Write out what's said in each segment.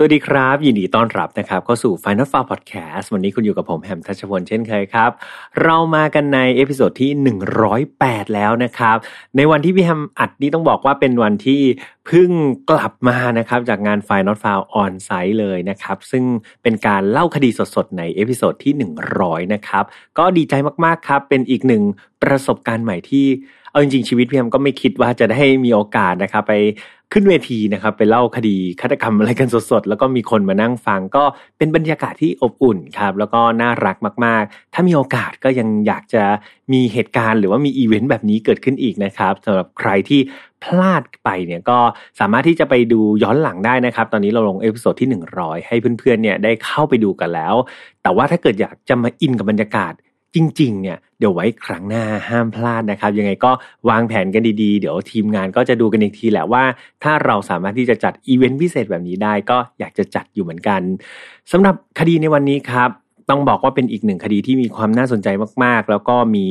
สวัสดีครับ ยินดีต้อนรับนะครับเข้าสู่ Final f a r Podcast วันนี้คุณอยู่กับผมแฮมทัชพลเช่นเคยครับ เรามากันใน episode ที่ 108 แล้วนะครับ ในวันที่พี่แฮมอัดนี่ต้องบอกว่าเป็นวันที่เพิ่งกลับมานะครับจากงาน Final f a r On Site เลยนะครับ ซึ่งเป็นการเล่าคดีสดๆ ใน episode ที่ 100 นะครับ ก็ดีใจมากๆครับ เป็นอีกหนึ่งประสบการณ์ใหม่ที่ เอาจริงๆชีวิตพี่แฮมก็ไม่คิดว่าจะได้มีโอกาสนะครับไปขึ้นเวทีนะครับไปเล่าคดีฆาตกรรมอะไรกันสดๆ แล้วก็มีคนมานั่งฟังก็เป็นบรรยากาศที่อบอุ่นครับแล้วก็น่ารักมากๆ ถ้ามีโอกาสก็ยังอยากจะมีเหตุการณ์หรือว่ามีอีเวนต์แบบนี้เกิดขึ้นอีกนะครับสำหรับใครที่พลาดไปเนี่ยก็สามารถที่จะไปดูย้อนหลังได้นะครับ ตอนนี้เราลง episode ที่ 100 ให้เพื่อนๆเนี่ยได้เข้าไปดูกันแล้ว แต่ว่าถ้าเกิดอยากจะมาอินกับบรรยากาศ จริงๆ เนี่ยเดี๋ยวไว้ครั้งหน้าห้ามพลาดนะครับ ยังไงก็วางแผนกันดีๆ เดี๋ยวทีมงานก็จะดูกันอีกทีแหละว่า ถ้าเราสามารถที่จะจัดอีเวนต์พิเศษแบบนี้ได้ก็อยากจะจัดอยู่เหมือนกันสำหรับคดีในวันนี้ครับต้องบอกว่าเป็นอีกหนึ่งคดีที่มีความน่าสนใจมากๆ แล้วก็มี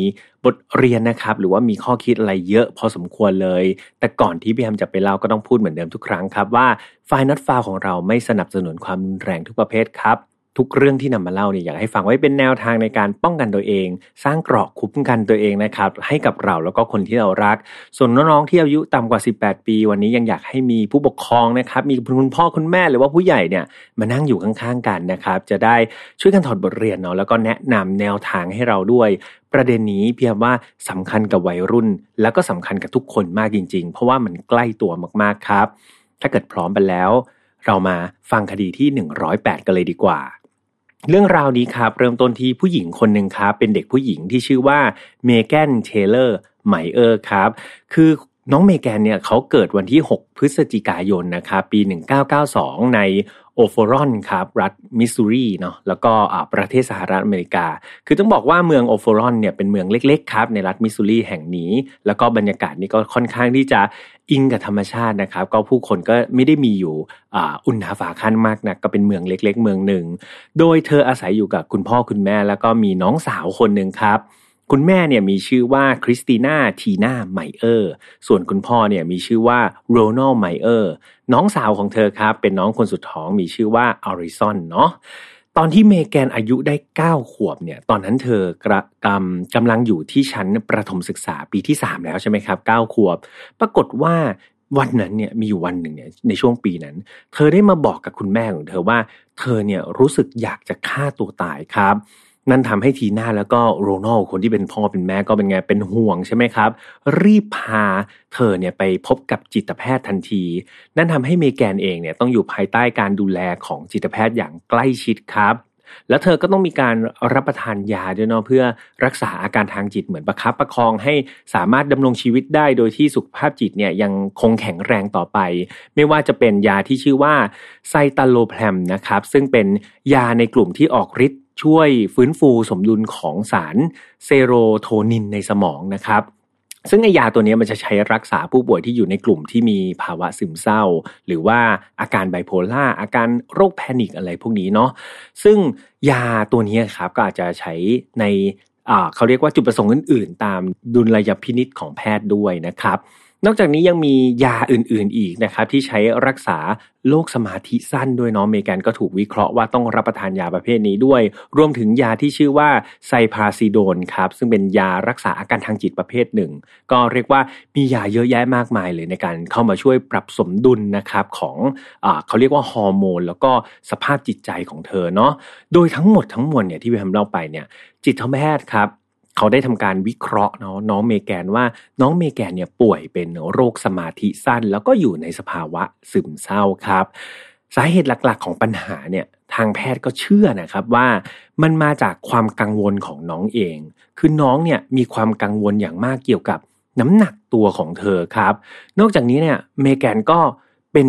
บทเรียนนะครับ หรือว่ามีข้อคิดอะไรเยอะพอสมควรเลย แต่ก่อนที่พี่แฮมจะไปเล่าก็ต้องพูดเหมือนเดิมทุกครั้งครับว่าไฟนัดฟาวของเราไม่สนับสนุนความรุนแรงทุกประเภทครับ ทุกเรื่องที่นำมาเล่าเนี่ยอยากให้ฟังไว้เป็นแนวทางในการป้องกันตัวเอง สร้างเกราะคุ้มกันตัวเองนะครับให้กับเราแล้วก็คนที่เรารัก ส่วนน้องๆที่อายุต่ำกว่า 18 ปี วันนี้ยังอยากให้มีผู้ปกครองนะครับมีคุณพ่อคุณแม่หรือว่าผู้ใหญ่เนี่ยมานั่งอยู่ข้างๆกันนะครับจะได้ช่วยกันถอดบทเรียนเนาะแล้วก็แนะนำแนวทางให้เราด้วยประเด็นนี้เพียงว่าสำคัญกับวัยรุ่น แล้วก็สำคัญกับทุกคนมากจริง ๆ เพราะว่ามันใกล้ตัวมากๆครับ ถ้าเกิดพร้อมไปแล้ว เรามาฟังคดีที่ 108 กันเลยดีกว่า เรื่องราวนี้ครับเริ่มต้นที่ผู้หญิงคนหนึ่งครับเป็นเด็กผู้หญิงที่ชื่อว่าเมแกนเทเลอร์ไมเออร์ครับ คือน้องเมแกนเนี่ยเขาเกิดวันที่ 6 พฤศจิกายนนะครับปี 1992 ใน โอฟอลลอนครับรัฐมิสซูรีเนาะแล้วก็ประเทศสหรัฐอเมริกา คือต้องบอกว่าเมืองโอฟอลลอนเนี่ยเป็นเมืองเล็กๆครับในรัฐมิสซูรีแห่งนี้ แล้วก็บรรยากาศนี่ก็ค่อนข้างที่จะอิงกับธรรมชาตินะครับ ก็ผู้คนก็ไม่ได้มีอยู่อุ่นหนาฝาคั่งมากนะก็เป็นเมืองเล็ก ๆ เมืองหนึ่ง โดยเธออาศัยอยู่กับคุณพ่อคุณแม่ แล้วก็มีน้องสาวคนหนึ่งครับ คุณแม่เนี่ยมีชื่อว่าคริสติน่าทีน่าไมเออร์ส่วนคุณพ่อเนี่ยมีชื่อว่าโรนัลด์ ไมเออร์น้องสาวของเธอครับ เป็นน้องคนสุดท้องมีชื่อว่าอลิสันเนาะตอนที่เมแกนอายุได้ 9 ขวบเนี่ยตอนนั้นเธอก็กำกำลังอยู่ที่ชั้นประถมศึกษาปีที่ 3 แล้วใช่ไหมครับ 9 ขวบ ปรากฏว่าวันนั้นเนี่ยมีอยู่วันหนึ่งเนี่ยในช่วงปีนั้น เธอได้มาบอกกับคุณแม่ของเธอว่า เธอเนี่ยรู้สึกอยากจะฆ่าตัวตายครับ นั่นทำให้ทีน่าแล้วก็โรนัลคนที่เป็นพ่อเป็นแม่ก็เป็นไงเป็นห่วงใช่ไหมครับ รีบพาเธอเนี่ยไปพบกับจิตแพทย์ทันที นั่นทำให้เมแกนเองเนี่ยต้องอยู่ภายใต้การดูแลของจิตแพทย์อย่างใกล้ชิดครับแล้วเธอก็ต้องมีการรับประทานยาด้วยเนาะเพื่อรักษาอาการทางจิตเหมือนประคับประคองให้สามารถดำรงชีวิตได้โดยที่สุขภาพจิตเนี่ยยังคงแข็งแรงต่อไป ไม่ว่าจะเป็นยาที่ชื่อว่า Citalopram นะครับซึ่งเป็นยาในกลุ่มที่ออกฤทธิ์ ช่วยฟื้นฟูสมดุลของสารเซโรโทนินในสมองนะครับซึ่งไอยาตัวนี้มันจะใช้รักษาผู้ป่วยที่อยู่ในกลุ่มที่มีภาวะซึมเศร้า หรือว่าอาการไบโพลาร์อาการโรคแพนิคอะไรพวกนี้เนาะซึ่งยาตัวนี้ครับก็อาจจะใช้ในเขาเรียกว่าจุดประสงค์อื่น ๆ ตามดุลยพินิษของแพทย์ด้วยนะครับ นอกจากนี้ยังมียาอื่นๆอีกนะครับที่ใช้รักษาโรคสมาธิสั้นด้วยเนาะเมแกนก็ถูกวิเคราะห์ว่าต้องรับประทานยาประเภทนี้ด้วย รวมถึงยาที่ชื่อว่าไซพาซิโดนครับซึ่งเป็นยารักษาอาการทางจิตประเภทหนึ่ง ก็เรียกว่ามียาเยอะแยะมากมายเลยในการเข้ามาช่วยปรับสมดุลนะครับของอเขาเรียกว่าฮอร์โมนแล้วก็สภาพจิตใจของเธอเนาะโดยทั้งหมดทั้งมวลเนี่ยที่พี่ทำเล่าไปเนี่ยจิตแพทย์ครับ เขาได้ทำการวิเคราะห์เนาะน้องเมแกนว่าน้องเมแกนเนี่ยป่วยเป็นโรคสมาธิสั้น แล้วก็อยู่ในสภาวะซึมเศร้าครับ สาเหตุหลักๆของปัญหาเนี่ยทางแพทย์ก็เชื่อนะครับว่ามันมาจากความกังวลของน้องเอง คือน้องเนี่ยมีความกังวลอย่างมากเกี่ยวกับน้ำหนักตัวของเธอครับ นอกจากนี้เนี่ยเมแกนก็เป็น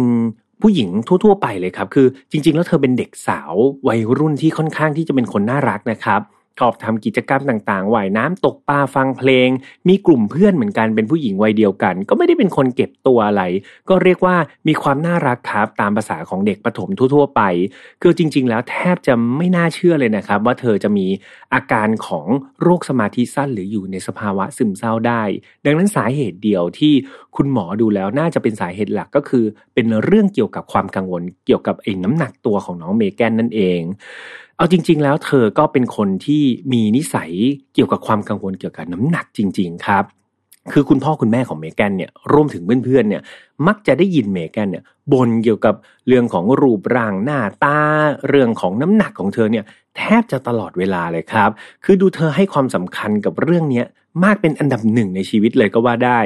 ผู้หญิงทั่ว ๆ ไปเลยครับ คือจริง ๆ แล้วเธอเป็นเด็กสาววัยรุ่นที่ค่อนข้างที่จะเป็นคนน่ารักนะครับ ชอบทำกิจกรรมต่างๆว่ายน้ำตกปลาฟังเพลง มีกลุ่มเพื่อนเหมือนกันเป็นผู้หญิงวัยเดียวกัน ก็ไม่ได้เป็นคนเก็บตัวอะไร ก็เรียกว่ามีความน่ารักครับตามภาษาของเด็กประถมทั่ว ๆ ไป คือจริง ๆ แล้วแทบจะไม่น่าเชื่อเลยนะครับ ว่าเธอจะมีอาการของโรคสมาธิสั้นหรืออยู่ในสภาวะซึมเศร้าได้ ดังนั้นสาเหตุเดียวที่คุณหมอดูแล้วน่าจะเป็นสาเหตุหลักก็คือ เป็นเรื่องเกี่ยวกับความกังวลเกี่ยวกับไอ้น้ำหนักตัวของน้องเมแกนนั่นเอง เอาจริง ๆ แล้วเธอก็เป็นคนที่มีนิสัยเกี่ยวกับความกังวลเกี่ยวกับน้ำหนักจริง ๆ ครับ คือคุณพ่อคุณแม่ของเมแกนเนี่ยรวมถึงเพื่อนๆเนี่ยมักจะได้ยินเมแกนเนี่ยบ่นเกี่ยวกับเรื่องของรูปร่างหน้าตาเรื่องของน้ำหนักของเธอเนี่ยแทบจะตลอดเวลาเลยครับ คือดูเธอให้ความสำคัญกับเรื่องเนี้ยมากเป็นอันดับหนึ่งในชีวิตเลยก็ว่าได้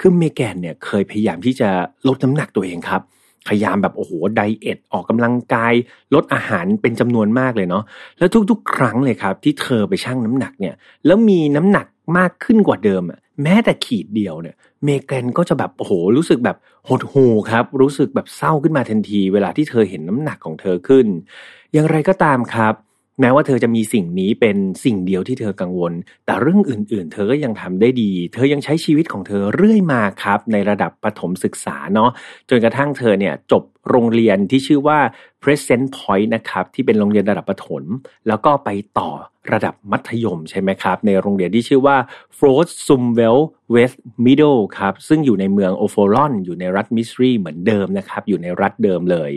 คือเมแกนเนี่ยเคยพยายามที่จะลดน้ำหนักตัวเองครับ พยายามแบบโอ้โหไดเอทออกกำลังกาย ลดอาหารเป็นจำนวนมากเลยเนาะแล้วทุกๆ ครั้งเลยครับ ที่เธอไปชั่งน้ำหนักเนี่ย แล้วมีน้ำหนักมากขึ้นกว่าเดิมอะแม้แต่ขีดเดียวเนี่ย เมแกนก็จะแบบโอ้โหรู้สึกแบบหดหูครับ รู้สึกแบบเศร้าขึ้นมาทันที เวลาที่เธอเห็นน้ำหนักของเธอขึ้น อย่างไรก็ตามครับ แม้ว่าเธอจะมีสิ่งนี้เป็นสิ่งเดียวที่เธอกังวล แต่เรื่องอื่น ๆ เธอก็ยังทำได้ดี เธอยังใช้ชีวิตของเธอเรื่อยมาครับ ในระดับประถมศึกษาเนาะจนกระทั่งเธอเนี่ยจบโรงเรียนที่ชื่อว่า Present Point นะครับที่เป็นโรงเรียนระดับประถม แล้วก็ไปต่อระดับมัธยมใช่ไหมครับ ในโรงเรียนที่ชื่อว่า f r o s s u m w e l l West Middle ครับซึ่งอยู่ในเมืองโอโฟลอนอยู่ในรัฐมิสซรีเหมือนเดิมนะครับอยู่ในรัฐเดิมเลย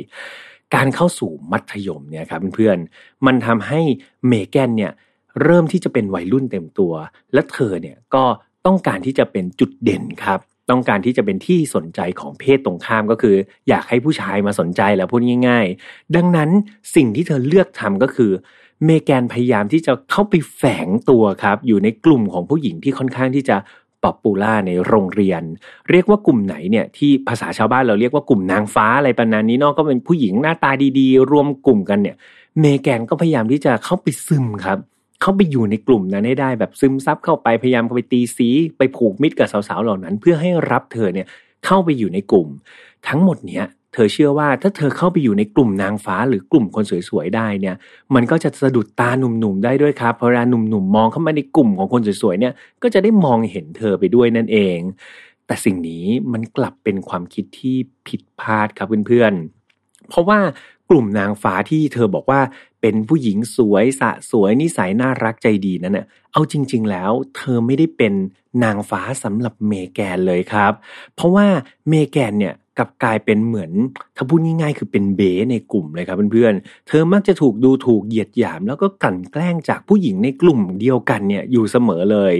การเข้าสู่มัธยมเนี่ยครับเพื่อนๆ มันทำให้เมแกนเนี่ยเริ่มที่จะเป็นวัยรุ่นเต็มตัว และเธอเนี่ยก็ต้องการที่จะเป็นจุดเด่นครับ ต้องการที่จะเป็นที่สนใจของเพศตรงข้ามก็คือ อยากให้ผู้ชายมาสนใจแล้วพูดง่าย ๆ ดังนั้นสิ่งที่เธอเลือกทำก็คือเมแกนพยายามที่จะเข้าไปแฝงตัวครับ อยู่ในกลุ่มของผู้หญิงที่ค่อนข้างที่จะ popular ในโรงเรียน เรียกว่ากลุ่มไหนเนี่ยที่ภาษาชาวบ้านเราเรียกว่ากลุ่มนางฟ้าอะไรประมาณนี้เนาะก็เป็นผู้หญิงหน้าตาดีๆ รวมกลุ่มกันเนี่ย เมแกนก็พยายามที่จะเข้าไปซึมครับเข้าไปอยู่ในกลุ่มนั้นให้ได้แบบซึมซับเข้าไปพยายามเข้าไปตีสีไปผูกมิตรกับสาวๆเหล่านั้น เพื่อให้รับเธอเนี่ยเข้าไปอยู่ในกลุ่ม ทั้งหมดเนี้ย เธอเชื่อว่าถ้าเธอเข้าไปอยู่ในกลุ่มนางฟ้าหรือกลุ่มคนสวยๆได้เนี่ย มันก็จะสะดุดตาหนุ่มๆได้ด้วยครับ เพราะเวลาหนุ่มๆมองเข้ามาในกลุ่มของคนสวยๆเนี่ยก็จะได้มองเห็นเธอไปด้วยนั่นเอง แต่สิ่งนี้มันกลับเป็นความคิดที่ผิดพลาดครับเพื่อนๆเพราะว่ากลุ่มนางฟ้าที่เธอบอกว่า เป็นผู้หญิงสวยสะสวยนิสัยน่ารักใจดีนั่นน่ะเอาจริง ๆ แล้ว เธอไม่ได้เป็นนางฟ้าสำหรับเมแกนเลยครับ เพราะว่าเมแกนเนี่ยกับกลายเป็นเหมือนถ้าพูดง่ายๆ คือเป็นเบในกลุ่มเลยครับเพื่อนๆ เธอมักจะถูกดูถูกเหยียดหยาม แล้วก็กลั่นแกล้งจากผู้หญิงในกลุ่มเดียวกันเนี่ยอยู่เสมอเลย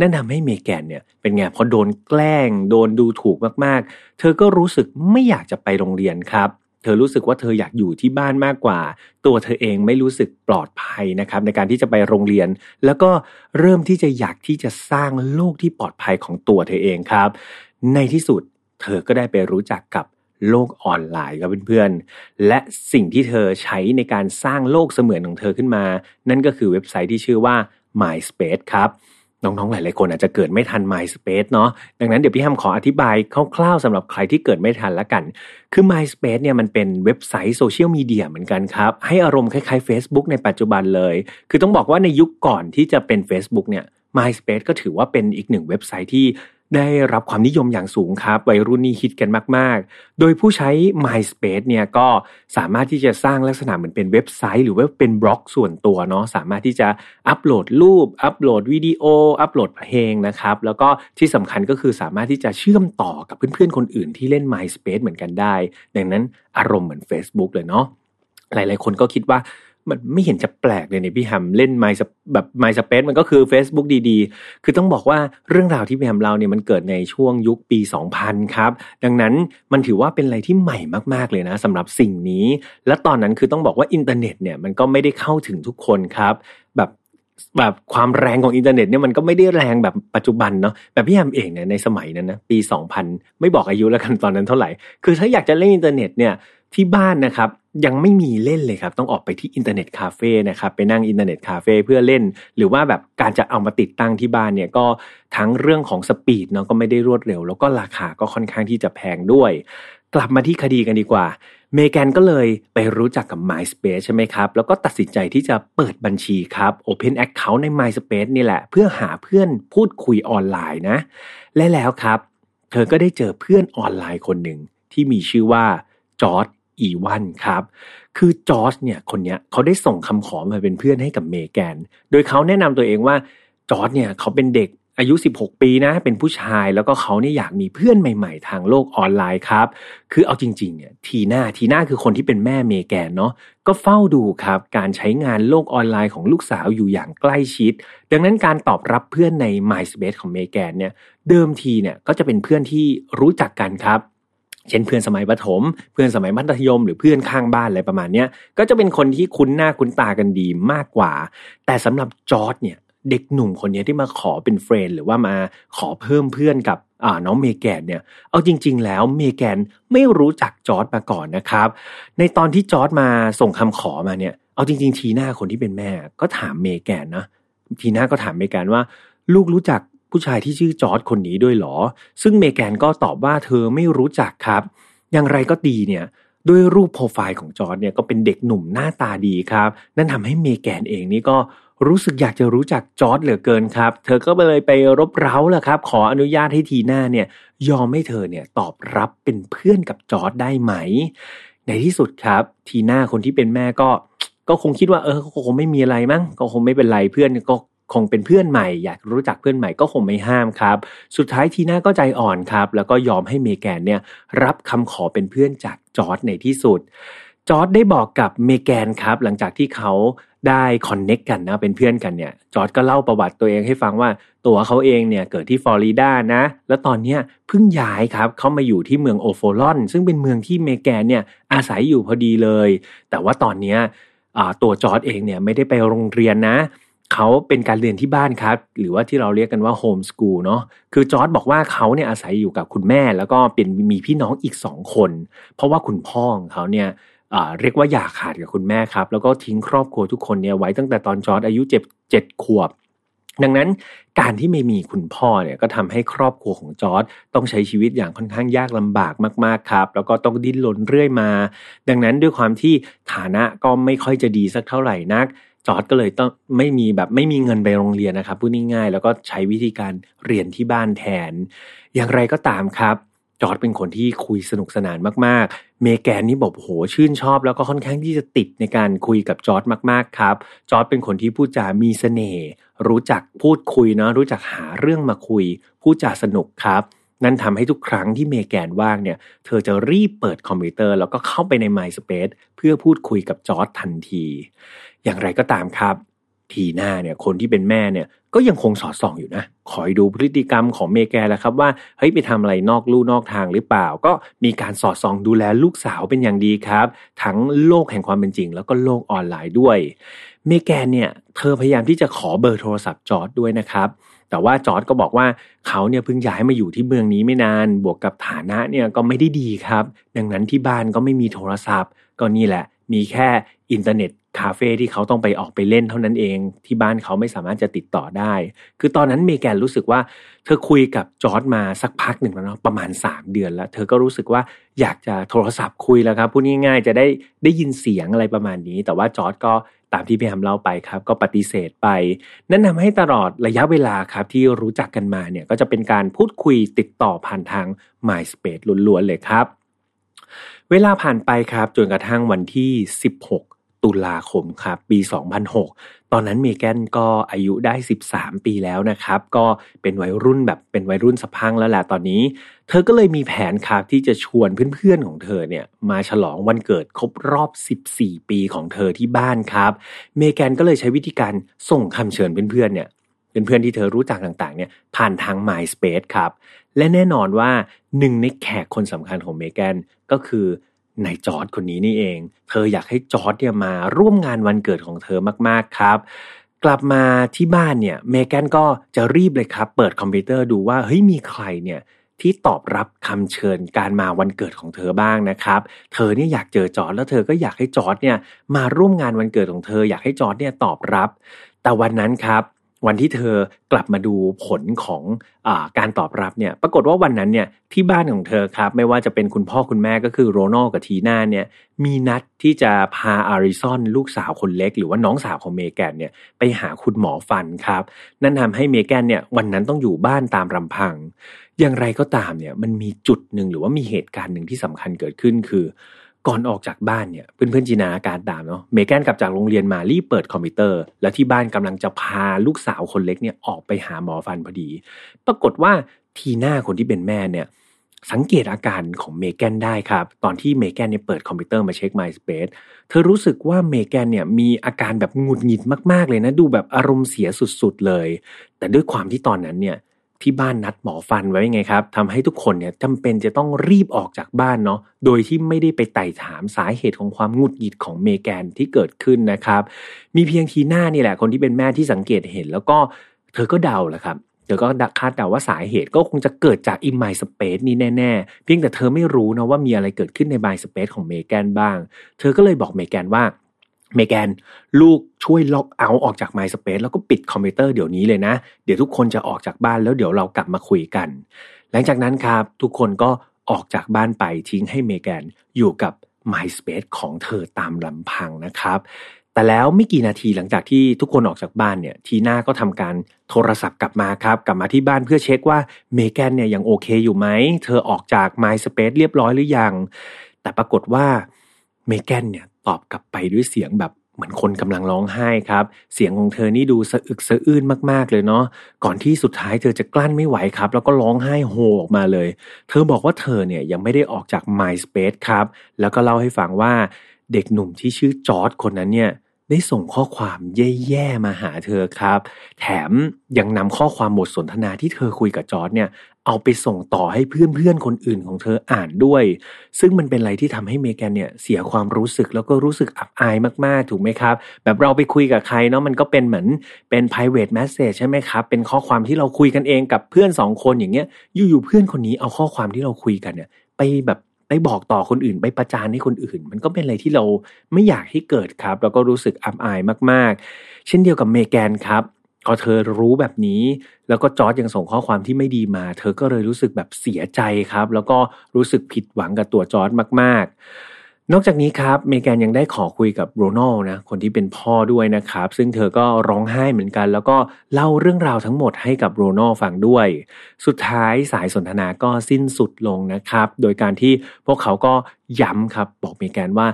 นั่นทาให้เมแกนเนี่ยเป็นไงพอโดนแกล้ง โดนดูถูกมากๆ เธอก็รู้สึกไม่อยากจะไปโรงเรียนครับ ธอรู้สึกว่าเธออยากอยู่ที่บ้านมากกว่า ตัวเธอเองไม่รู้สึกปลอดภัยนะครับ ในการที่จะไปโรงเรียน แล้วก็เริ่มที่จะอยากที่จะสร้างโลกที่ปลอดภัยของตัวเธอเองครับ ในที่สุดเธอก็ได้ไปรู้จักกับโลกออนไลน์ครับเพื่อนๆ และสิ่งที่เธอใช้ในการสร้างโลกเสมือนของเธอขึ้นมา นั่นก็คือเว็บไซต์ที่ชื่อว่า MySpace ครับ น้องๆ หลายๆ คนอาจจะเกิดไม่ทัน MySpace เนาะดังนั้นเดี๋ยวพี่ฮัมขออธิบายคร่าวๆสำหรับใครที่เกิดไม่ทันละกัน คือ MySpace เนี่ยมันเป็นเว็บไซต์โซเชียลมีเดียเหมือนกันครับ ให้อารมณ์คล้ายๆ Facebook ในปัจจุบันเลย คือต้องบอกว่าในยุคก่อนที่จะเป็น Facebook เนี่ย MySpace ก็ถือว่าเป็นอีกหนึ่งเว็บไซต์ที่ ได้รับความนิยมอย่างสูงครับวัยรุ่นนี้ฮิตกันมาก ๆ โดยผู้ใช้ MySpace เนี่ยก็สามารถที่จะสร้างลักษณะเหมือนเป็นเว็บไซต์ หรือว่าเป็นบล็อกส่วนตัวเนาะสามารถที่จะอัปโหลดรูป อัปโหลดวิดีโอ อัปโหลดเพลงนะครับ แล้วก็ที่สำคัญก็คือสามารถที่จะเชื่อมต่อกับเพื่อน ๆ คนอื่นที่เล่น MySpace เหมือนกันได้ ดังนั้นอารมณ์เหมือน Facebook เลยเนาะหลาย ๆ คนก็คิดว่า มันไม่เห็นจะแปลกเลยเนี่ยพี่ฮัมเล่นไมแบบไมสเปซมันก็คือ Facebook ดีๆ คือต้องบอกว่าเรื่องราวที่พี่ฮัมเล่าเนี่ยมันเกิดในช่วงยุคปี 2000 ครับ ดังนั้นมันถือว่าเป็นอะไรที่ใหม่มากๆเลยนะสำหรับสิ่งนี้ และตอนนั้นคือต้องบอกว่าอินเทอร์เน็ตเนี่ยมันก็ไม่ได้เข้าถึงทุกคนครับ แบบแบบความแรงของอินเทอร์เน็ตเนี่ยมันก็ไม่ได้แรงแบบปัจจุบันเนาะแบบพี่แฮมเองเนี่ยในสมัยนั้นนะปี 2000 ไม่บอกอายุแล้วกันตอนนั้นเท่าไหร่ คือถ้าอยากจะเล่นอินเทอร์เน็ตเนี่ย ที่บ้านนะครับยังไม่มีเล่นเลยครับ ต้องออกไปที่อินเทอร์เน็ตคาเฟ่นะครับไปนั่งอินเทอร์เน็ตคาเฟ่เพื่อเล่น หรือว่าแบบการจะเอามาติดตั้งที่บ้านเนี่ยก็ทั้งเรื่องของ speed เนาะก็ไม่ได้รวดเร็ว แล้วก็ราคาก็ค่อนข้างที่จะแพงด้วย กลับมาที่คดีกันดีกว่า เมแกนก็เลยไปรู้จักกับ MySpace ใช่ไหมครับ แล้วก็ตัดสินใจที่จะเปิดบัญชีครับ Open Account ใน MySpace นี่แหละ เพื่อหาเพื่อนพูดคุยออนไลน์นะ และแล้วครับ เธอก็ได้เจอเพื่อนออนไลน์คนหนึ่งที่มีชื่อว่าจอช อีแวนส์ครับ คือจอร์จเนี่ยคนนี้เขาได้ส่งคำขอมาเป็นเพื่อนให้กับเมแกน โดยเขาแนะนำตัวเองว่าจอร์จเนี่ยเขาเป็นเด็กอายุ 16 ปีนะ เป็นผู้ชายแล้วก็เขาเนี่ยอยากมีเพื่อนใหม่ๆ ทางโลกออนไลน์ครับ คือเอาจริงๆเนี่ยทีน่าทีน่าคือคนที่เป็นแม่เมแกนเนาะก็เฝ้าดูครับ การใช้งานโลกออนไลน์ของลูกสาวอยู่อย่างใกล้ชิด ดังนั้นการตอบรับเพื่อนใน MySpace ของเมแกนเนี่ยเดิมทีเนี่ยก็จะเป็นเพื่อนที่รู้จักกันครับ เช่นเพื่อนสมัยประถม เพื่อนสมัยมัธยม หรือเพื่อนข้างบ้านอะไรประมาณนี้ก็จะเป็นคนที่คุ้นหน้าคุ้นตากันดีมากกว่า แต่สำหรับจอร์ดเนี่ยเด็กหนุ่มคนนี้ที่มาขอเป็น friend หรือว่ามาขอเพิ่มเพื่อนกับน้องเมแกนเนี่ย เอาจริง ๆ แล้วเมแกนไม่รู้จักจอร์ดมาก่อนนะครับ ในตอนที่จอร์ดมาส่งคำขอมาเนี่ย เอาจริง ๆ ทีน่าคนที่เป็นแม่ ก็ถามเมแกนนะทีน่าก็ถามเมแกนว่า ลูกรู้จัก ผู้ชายที่ชื่อจอร์ดคนนี้ด้วยหรอ ซึ่งเมแกนก็ตอบว่าเธอไม่รู้จักครับ อย่างไรก็ดีเนี่ยด้วยรูปโปรไฟล์ของจอร์ดเนี่ยก็เป็นเด็กหนุ่มหน้าตาดีครับ นั่นทำให้เมแกนเองนี่ก็รู้สึกอยากจะรู้จักจอร์ดเหลือเกินครับ เธอก็เลยไปรบเร้าแหละครับ ขออนุญาตให้ทีน่าเนี่ย ยอมให้เธอเนี่ยตอบรับเป็นเพื่อนกับจอร์ดได้ไหม ในที่สุดครับ ทีน่าคนที่เป็นแม่ก็ ก็คงคิดว่าเออคงไม่มีอะไรมั้งก็คงไม่เป็นไรเพื่อนก็ คงเป็นเพื่อนใหม่ อยากรู้จักเพื่อนใหม่ก็คงไม่ห้ามครับ สุดท้ายทีน่าก็ใจอ่อนครับ แล้วก็ยอมให้เมแกนเนี่ยรับคำขอเป็นเพื่อนจากจอร์ดในที่สุด จอร์ดได้บอกกับเมแกนครับ หลังจากที่เขาได้ connect กันนะเป็นเพื่อนกันเนี่ยจอร์ดก็เล่าประวัติตัวเองให้ฟังว่าตัวเขาเองเนี่ยเกิดที่ฟลอริดานะ แล้วตอนเนี้ยเพิ่งย้ายครับเขามาอยู่ที่เมืองโอฟอลลอน ซึ่งเป็นเมืองที่เมแกนเนี่ยอาศัยอยู่พอดีเลย แต่ว่าตอนเนี้ยตัวจอร์ดเองเนี่ยไม่ได้ไปโรงเรียนนะ เขาเป็นการเรียนที่บ้านครับ หรือว่าที่เราเรียกกันว่าโฮมสกูลเนาะคือจอร์ดบอกว่าเขาเนี่ยอาศัยอยู่กับคุณแม่ แล้วก็เป็นมีพี่น้องอีกสองคน เพราะว่าคุณพ่อของเขาเนี่ยเรียกว่าหย่าขาดกับคุณแม่ครับ แล้วก็ทิ้งครอบครัวทุกคนเนี่ยไว้ตั้งแต่ตอนจอร์ดอายุเจ็ดเจ็ดขวบ ดังนั้นการที่ไม่มีคุณพ่อเนี่ยก็ทำให้ครอบครัวของจอร์ดต้องใช้ชีวิตอย่างค่อนข้างยากลำบากมากๆครับ แล้วก็ต้องดิ้นรนเรื่อยมา ดังนั้นด้วยความที่ฐานะก็ไม่ค่อยจะดีสักเท่าไหร่นัก จอร์ดก็เลยต้องไม่มีแบบไม่มีเงินไปโรงเรียนนะครับพูดง่ายๆแล้วก็ใช้วิธีการเรียนที่บ้านแทน อย่างไรก็ตามครับจอร์ดเป็นคนที่คุยสนุกสนานมากๆ เมแกนนี่บอกโหชื่นชอบ แล้วก็ค่อนข้างที่จะติดในการคุยกับจอร์ดมากๆครับ จอร์ดเป็นคนที่พูดจามีเสน่ห์รู้จักพูดคุยเนาะรู้จักหาเรื่องมาคุย พูดจาสนุกครับ นั่นทำให้ทุกครั้งที่เมแกนว่างเนี่ย เธอจะรีบเปิดคอมพิวเตอร์ แล้วก็เข้าไปใน MySpace เพื่อพูดคุยกับจอร์ดทันที อย่างไรก็ตามครับ ทีน่าเนี่ยคนที่เป็นแม่เนี่ยก็ยังคงสอดส่องอยู่นะคอยดูพฤติกรรมของเมแกนแหละครับว่าเฮ้ยไปทำอะไรนอกลู่นอกทางหรือเปล่า ก็มีการสอดส่องดูแลลูกสาวเป็นอย่างดีครับ ทั้งโลกแห่งความเป็นจริง แล้วก็โลกออนไลน์ด้วยเมแกนเนี่ยเธอพยายามที่จะขอเบอร์โทรศัพท์จอร์ดด้วยนะครับแต่ว่าจอร์ดก็บอกว่าเขาเนี่ยเพิ่งย้ายมาอยู่ที่เมืองนี้ไม่นาน บวกกับฐานะเนี่ยก็ไม่ได้ดีครับ ดังนั้นที่บ้านก็ไม่มีโทรศัพท์ ก็นี่แหละ มีแค่อินเทอร์เน็ต คาเฟ่ที่เขาต้องไปออกไปเล่นเท่านั้นเองที่บ้านเขาไม่สามารถจะติดต่อได้ คือตอนนั้นเมแกนรู้สึกว่า เธอคุยกับจอร์ดมาสักพักหนึ่งแล้วเนาะประมาณ 3 เดือนแล้ว เธอก็รู้สึกว่าอยากจะโทรศัพท์คุยแล้วครับพูดง่ายๆ จะได้ได้ยินเสียงอะไรประมาณนี้ แต่ว่าจอร์ดก็ตามที่พี่แฮมเล่าไปครับ ก็ปฏิเสธไป นั่นทาให้ตลอดระยะเวลาครับที่รู้จักกันมาเนี่ยก็จะเป็นการพูดคุยติดต่อผ่านทาง MySpace ล้วนๆเลยครับเวลาผ่านไปครับจนกระทั่งวันที่ 16 ตุลาคมครับปี 2006 ตอนนั้นเมแกนก็อายุได้ 13 ปีแล้วนะครับ ก็เป็นวัยรุ่นแบบเป็นวัยรุ่นสะพังแล้วแหละตอนนี้ เธอก็เลยมีแผนครับที่จะชวนเพื่อนๆของเธอเนี่ยมาฉลองวันเกิดครบรอบ 14 ปีของเธอที่บ้านครับ เมแกนก็เลยใช้วิธีการส่งคำเชิญเพื่อนๆเนี่ยเพื่อนๆที่เธอรู้จักต่างๆเนี่ยผ่านทาง MySpace ครับ และแน่นอนว่าหนึ่งในแขกคนสำคัญของเมแกนก็คือ นายจอร์ดคนนี้นี่เอง เธออยากให้จอร์ดเนี่ยมาร่วมงานวันเกิดของเธอมากๆครับกลับมาที่บ้านเนี่ยเมแกนก็จะรีบเลยครับ เปิดคอมพิวเตอร์ดูว่าเฮ้ยมีใครเนี่ยที่ตอบรับคำเชิญการมาวันเกิดของเธอบ้างนะครับ เธอเนี่ยอยากเจอจอร์ดแล้วเธอก็อยากให้จอร์ดเนี่ยมาร่วมงานวันเกิดของเธอ อยากให้จอร์ดเนี่ยตอบรับ แต่วันนั้นครับ วันที่เธอกลับมาดูผลของการตอบรับเนี่ย ปรากฏว่าวันนั้นเนี่ยที่บ้านของเธอครับ ไม่ว่าจะเป็นคุณพ่อคุณแม่ก็คือโรนัลกับทีน่าเนี่ย มีนัดที่จะพาอลิสันลูกสาวคนเล็ก หรือว่าน้องสาวของเมแกนเนี่ยไปหาคุณหมอฟันครับ นั่นทำให้เมแกนเนี่ยวันนั้นต้องอยู่บ้านตามลำพัง อย่างไรก็ตามเนี่ยมันมีจุดหนึ่งหรือว่ามีเหตุการณ์หนึ่งที่สำคัญเกิดขึ้นคือ ก่อนออกจากบ้านเนี่ยเพื่อนๆจินตนาการตามเนาะเมแกนกลับจากโรงเรียนมารีบเปิดคอมพิวเตอร์ แล้วที่บ้านกำลังจะพาลูกสาวคนเล็กเนี่ยออกไปหาหมอฟันพอดี ปรากฏว่าทีน่าคนที่เป็นแม่เนี่ยสังเกตอาการของเมแกนได้ครับ ตอนที่เมแกนเนี่ยเปิดคอมพิวเตอร์มาเช็ค MySpace เธอรู้สึกว่าเมแกนเนี่ยมีอาการแบบหงุดหงิดมากๆเลยนะ ดูแบบอารมณ์เสียสุดๆเลย แต่ด้วยความที่ตอนนั้นเนี่ย ที่บ้านนัดหมอฟันไว้ไงครับทำให้ทุกคนเนี่ยจำเป็นจะต้องรีบออกจากบ้านเนาะโดยที่ไม่ได้ไปไต่ถามสาเหตุของความงุดหงิดของเมแกนที่เกิดขึ้นนะครับ มีเพียงทีหน้านี่แหละ คนที่เป็นแม่ที่สังเกตเห็น แล้วก็เธอก็เดาแหละครับเธอก็คาดเดาว่าสาเหตุก็คงจะเกิดจากอิมไมสเปซนี้แน่ๆ เพียงแต่เธอไม่รู้นะว่ามีอะไรเกิดขึ้นในไมสเปซของเมแกนบ้าง เธอก็เลยบอกเมแกนว่า เมแกนลูกช่วยล็อกเอาออกจาก MySpace แล้วก็ปิดคอมพิวเตอร์เดี๋ยวนี้เลยนะ เดี๋ยวทุกคนจะออกจากบ้านแล้วเดี๋ยวเรากลับมาคุยกัน หลังจากนั้นครับ ทุกคนก็ออกจากบ้านไปทิ้งให้เมแกนอยู่กับ MySpace ของเธอตามลำพังนะครับ แต่แล้วไม่กี่นาทีหลังจากที่ทุกคนออกจากบ้านเนี่ยทีน่าก็ทำการโทรศัพท์กลับมาครับ กลับมาที่บ้านเพื่อเช็คว่าเมแกนเนี่ยยังโอเคอยู่ไหม เธอออกจาก MySpace เรียบร้อยหรือยัง แต่ปรากฏว่าเมแกนเนี่ย ตอบกลับไปด้วยเสียงแบบเหมือนคนกำลังร้องไห้ครับ เสียงของเธอนี่ดูสะอึกสะอื้นมากๆเลยเนาะก่อนที่สุดท้ายเธอจะกลั้นไม่ไหวครับ แล้วก็ร้องไห้โฮออกมาเลย เธอบอกว่าเธอเนี่ยยังไม่ได้ออกจาก MySpace ครับ แล้วก็เล่าให้ฟังว่าเด็กหนุ่มที่ชื่อจอร์ดคนนั้นเนี่ย ได้ส่งข้อความแย่ๆมาหาเธอครับ แถมยังนำข้อความบทสนทนาที่เธอคุยกับจอร์ดเนี่ย เอาไปส่งต่อให้เพื่อนๆคนอื่นของเธออ่านด้วย ซึ่งมันเป็นอะไรที่ทำให้เมแกนเนี่ยเสียความรู้สึกแล้วก็รู้สึกอับอายมากๆ ถูกไหมครับ แบบเราไปคุยกับใครเนาะมันก็เป็นเหมือนเป็น private message ใช่ไหมครับ เป็นข้อความที่เราคุยกันเองกับเพื่อนสองคนอย่างเงี้ยอยู่ๆเพื่อนคนนี้เอาข้อความที่เราคุยกันเนี่ยไปแบบ ไปบอกต่อคนอื่นไปประจานให้คนอื่น มันก็เป็นอะไรที่เราไม่อยากให้เกิดครับ แล้วก็รู้สึกอับอายมากๆ เช่นเดียวกับเมแกนครับพอเธอรู้แบบนี้ แล้วก็จอร์ดยังส่งข้อความที่ไม่ดีมา เธอก็เลยรู้สึกแบบเสียใจครับ แล้วก็รู้สึกผิดหวังกับตัวจอร์ดมากๆ นอกจากนี้ครับเมแกนยังได้ขอคุยกับโรนัลนะคนที่เป็นพ่อด้วยนะครับ ซึ่งเธอก็ร้องไห้เหมือนกัน แล้วก็เล่าเรื่องราวทั้งหมดให้กับโรนัลฟังด้วย สุดท้ายสายสนทนาก็สิ้นสุดลงนะครับ โดยการที่พวกเขาก็ย้ำครับ บอกเมแกนว่า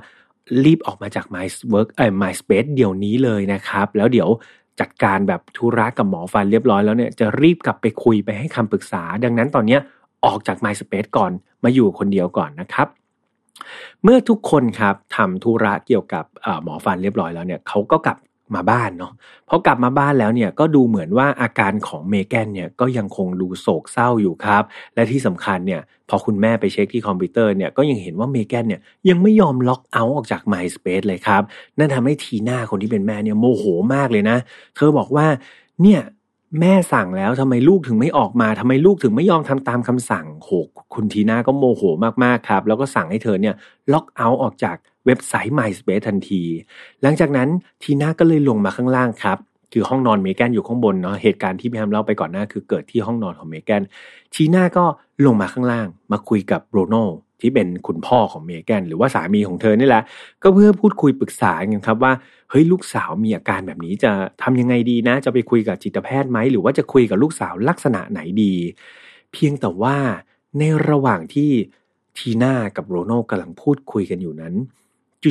รีบออกมาจาก My ออก เอ่อ My Space เดี๋ยวนี้เลยนะครับ แล้วเดี๋ยวจัดการแบบธุระกับหมอฟันเรียบร้อยแล้วเนี่ยจะรีบกลับไปคุยไปให้คำปรึกษา ดังนั้นตอนนี้ออกจาก My Space ก่อนมาอยู่คนเดียวก่อนนะครับ เมื่อทุกคนครับทำธุระเกี่ยวกับหมอฟันเรียบร้อยแล้วเนี่ยเขาก็กลับมาบ้านเนาะพอกลับมาบ้านแล้วเนี่ยก็ดูเหมือนว่าอาการของเมแกนเนี่ยก็ยังคงดูโศกเศร้าอยู่ครับ และที่สำคัญเนี่ยพอคุณแม่ไปเช็คที่คอมพิวเตอร์เนี่ยก็ยังเห็นว่าเมแกนเนี่ยยังไม่ยอมล็อกเอาท์ออกจาก MySpace เลยครับ นั่นทำให้ทีน่าคนที่เป็นแม่เนี่ยโมโหมากเลยนะ เธอบอกว่าเนี่ย แม่สั่งแล้วทำไมลูกถึงไม่ออกมาทำไมลูกถึงไม่ยอมทำตามคำสั่งโหคุณทีน่าก็โมโหมากๆครับ แล้วก็สั่งให้เธอเนี่ยล็อกเอาท์ออกจากเว็บไซต์ MySpace ทันที หลังจากนั้นทีน่าก็เลยลงมาข้างล่างครับ คือห้องนอนเมแกนอยู่ข้างบนเนาะเหตุการณ์ที่พี่แฮมเล่าไปก่อนหน้าคือเกิดที่ห้องนอนของเมแกนทีน่าก็ลงมาข้างล่าง มาคุยกับโรโน ที่เป็นคุณพ่อของเมแกนหรือว่าสามีของเธอนี่แหละ ก็เพื่อพูดคุยปรึกษากันครับว่าเฮ้ยลูกสาวมีอาการแบบนี้จะทำยังไงดีนะ จะไปคุยกับจิตแพทย์ไหมหรือว่าจะคุยกับลูกสาวลักษณะไหนดี เพียงแต่ว่าในระหว่างที่ทีน่ากับโรโน่กำลังพูดคุยกันอยู่นั้น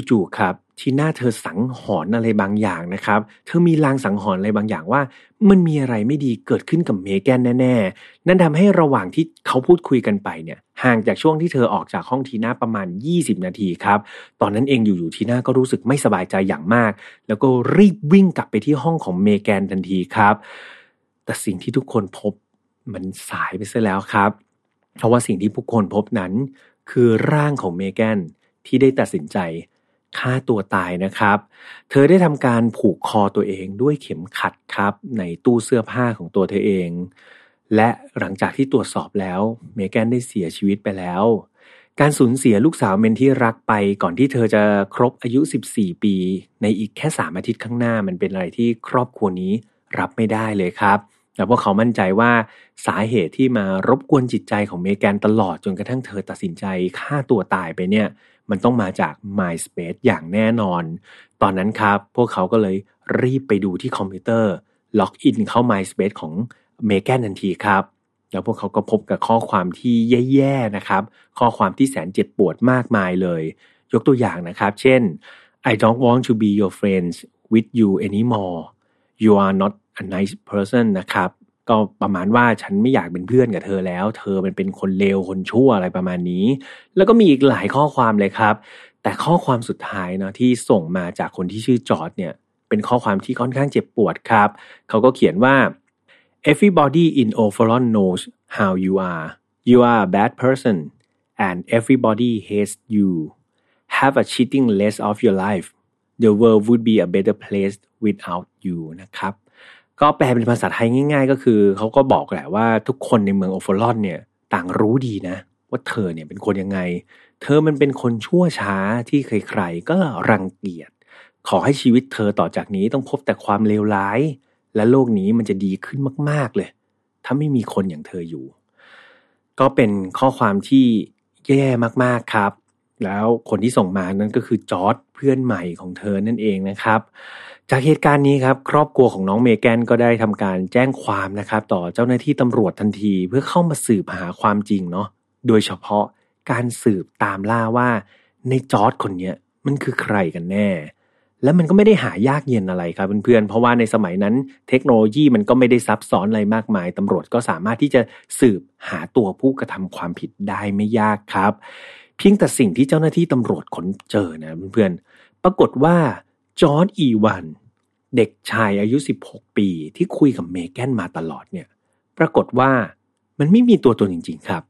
จู่ๆครับ ทีน่าเธอสังหรณ์อะไรบางอย่างนะครับ เธอมีลางสังหรณ์อะไรบางอย่างว่า มันมีอะไรไม่ดีเกิดขึ้นกับเมแกนแน่ ๆ นั่นทำให้ระหว่างที่เขาพูดคุยกันไปเนี่ย ห่างจากช่วงที่เธอออกจากห้องทีน่าประมาณ 20 นาทีครับ ตอนนั้นเองอยู่ๆทีน่าก็รู้สึกไม่สบายใจอย่างมาก แล้วก็รีบวิ่งกลับไปที่ห้องของเมแกนทันทีครับ แต่สิ่งที่ทุกคนพบมันสายไปซะแล้วครับ เพราะว่าสิ่งที่ผู้คนพบนั้น คือร่างของเมแกนที่ได้ตัดสินใจ ฆ่าตัวตายนะครับ เธอได้ทำการผูกคอตัวเองด้วยเข็มขัดครับในตู้เสื้อผ้าของตัวเธอเอง และหลังจากที่ตรวจสอบแล้ว เมแกนได้เสียชีวิตไปแล้ว การสูญเสียลูกสาวเมนที่รักไปก่อนที่เธอจะครบอายุ 14 ปี ในอีกแค่3อาทิตย์ข้างหน้ามันเป็นอะไรที่ครอบครัวนี้รับไม่ได้เลยครับแต่พวกเขามั่นใจว่าสาเหตุที่มารบกวนจิตใจของเมแกนตลอดจนกระทั่งเธอตัดสินใจฆ่าตัวตายไปเนี่ย มันต้องมาจาก MySpace อย่างแน่นอน ตอนนั้นครับ พวกเขาก็เลยรีบไปดูที่คอมพิวเตอร์ login เข้า MySpace ของเมแกนทันทีครับ แล้วพวกเขาก็พบกับข้อความที่แย่ๆนะครับ ข้อความที่แสนเจ็บปวดมากมายเลย ยกตัวอย่างนะครับ เช่น I don't want to be your friends with you anymore you are not a nice person นะครับ ก็ประมาณว่าฉันไม่อยากเป็นเพื่อนกับเธอแล้ว เธอมันเป็นคนเลวคนชั่วอะไรประมาณนี้ แล้วก็มีอีกหลายข้อความเลยครับ แต่ข้อความสุดท้ายเนาะที่ส่งมาจากคนที่ชื่อจอร์ดเนี่ย เป็นข้อความที่ค่อนข้างเจ็บปวดครับ เขาก็เขียนว่า everybody in Overall knows how you are you are a bad person and everybody hates you have a cheating less of your life the world would be a better place without you นะครับ ก็แปลเป็นภาษาไทยง่ายๆ ก็คือเขาก็บอกแหละว่าทุกคนในเมืองโอฟอลอนเนี่ยต่างรู้ดีนะ ว่าเธอเนี่ยเป็นคนยังไง เธอมันเป็นคนชั่วช้าที่ใครๆก็รังเกียจ ขอให้ชีวิตเธอต่อจากนี้ต้องพบแต่ความเลวร้าย และโลกนี้มันจะดีขึ้นมากๆเลย ถ้าไม่มีคนอย่างเธออยู่ ก็เป็นข้อความที่แย่มากๆครับ แล้วคนที่ส่งมานั้นก็คือจอร์ดเพื่อนใหม่ของเธอนั่นเองนะครับ จากเหตุการณ์นี้ครับ ครอบครัวของน้องเมแกนก็ได้ทำการแจ้งความนะครับ ต่อเจ้าหน้าที่ตำรวจทันที เพื่อเข้ามาสืบหาความจริงเนาะโดยเฉพาะการสืบตามล่าว่าในจอร์ดคนนี้มันคือใครกันแน่ และมันก็ไม่ได้หายากเย็นอะไรครับเพื่อนๆเพราะว่าในสมัยนั้นเทคโนโลยีมันก็ไม่ได้ซับซ้อนอะไรมากมายตำรวจก็สามารถที่จะสืบหาตัวผู้กระทำความผิดได้ไม่ยากครับ เพียงแต่สิ่งที่เจ้าหน้าที่ตำรวจค้นเจอนะเพื่อนๆ ปรากฏว่าจอร์ดอีวัน เด็กชายอายุ 16 ปีที่คุยกับเมแกนมาตลอดเนี่ย ปรากฏว่ามันไม่มีตัวตนจริง ๆ ครับ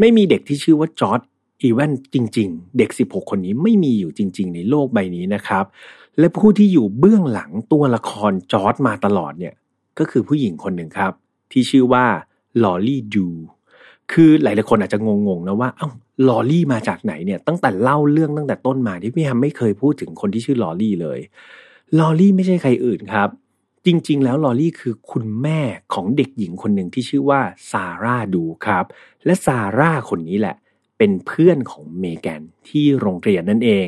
ไม่มีเด็กที่ชื่อว่าจอร์ดอีแวนส์จริง ๆ เด็ก 16 คนนี้ไม่มีอยู่จริง ๆ ในโลกใบนี้นะครับ และผู้ที่อยู่เบื้องหลังตัวละครจอร์ดมาตลอดเนี่ย ก็คือผู้หญิงคนหนึ่งครับ ที่ชื่อว่าลอรี่ดรูว์ คือหลายๆคนอาจจะงงๆนะว่า เอ้า ลอรี่มาจากไหนเนี่ยตั้งแต่เล่าเรื่องตั้งแต่ต้นมาที่พี่แฮมไม่เคยพูดถึงคนที่ชื่อลอรี่เลย ลอรี่ไม่ใช่ใครอื่นครับ จริง ๆ แล้วลอรี่คือคุณแม่ของเด็กหญิงคนหนึ่งที่ชื่อว่าซาร่าดูครับ และซาร่าคนนี้แหละ เป็นเพื่อนของเมแกนที่โรงเรียนนั่นเอง